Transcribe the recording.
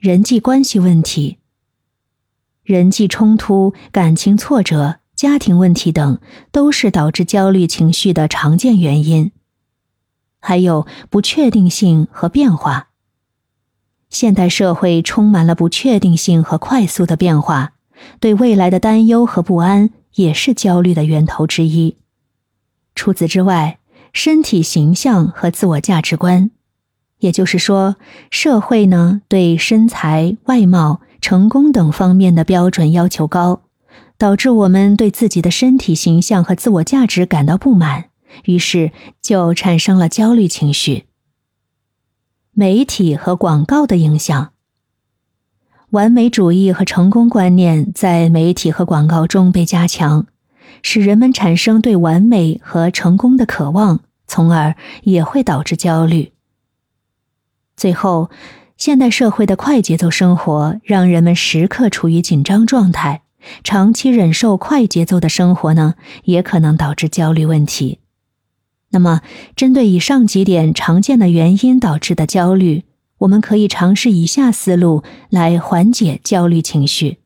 人际关系问题。人际冲突、感情挫折、家庭问题等，都是导致焦虑情绪的常见原因。还有不确定性和变化。现代社会充满了不确定性和快速的变化，对未来的担忧和不安也是焦虑的源头之一。除此之外，身体形象和自我价值观，也就是说，社会呢对身材、外貌、成功等方面的标准要求高，导致我们对自己的身体形象和自我价值感到不满，于是就产生了焦虑情绪。媒体和广告的影响，完美主义和成功观念在媒体和广告中被加强，使人们产生对完美和成功的渴望，从而也会导致焦虑。最后，现代社会的快节奏生活让人们时刻处于紧张状态，长期忍受快节奏的生活呢，也可能导致焦虑问题。那么，针对以上几点常见的原因导致的焦虑，我们可以尝试以下思路来缓解焦虑情绪。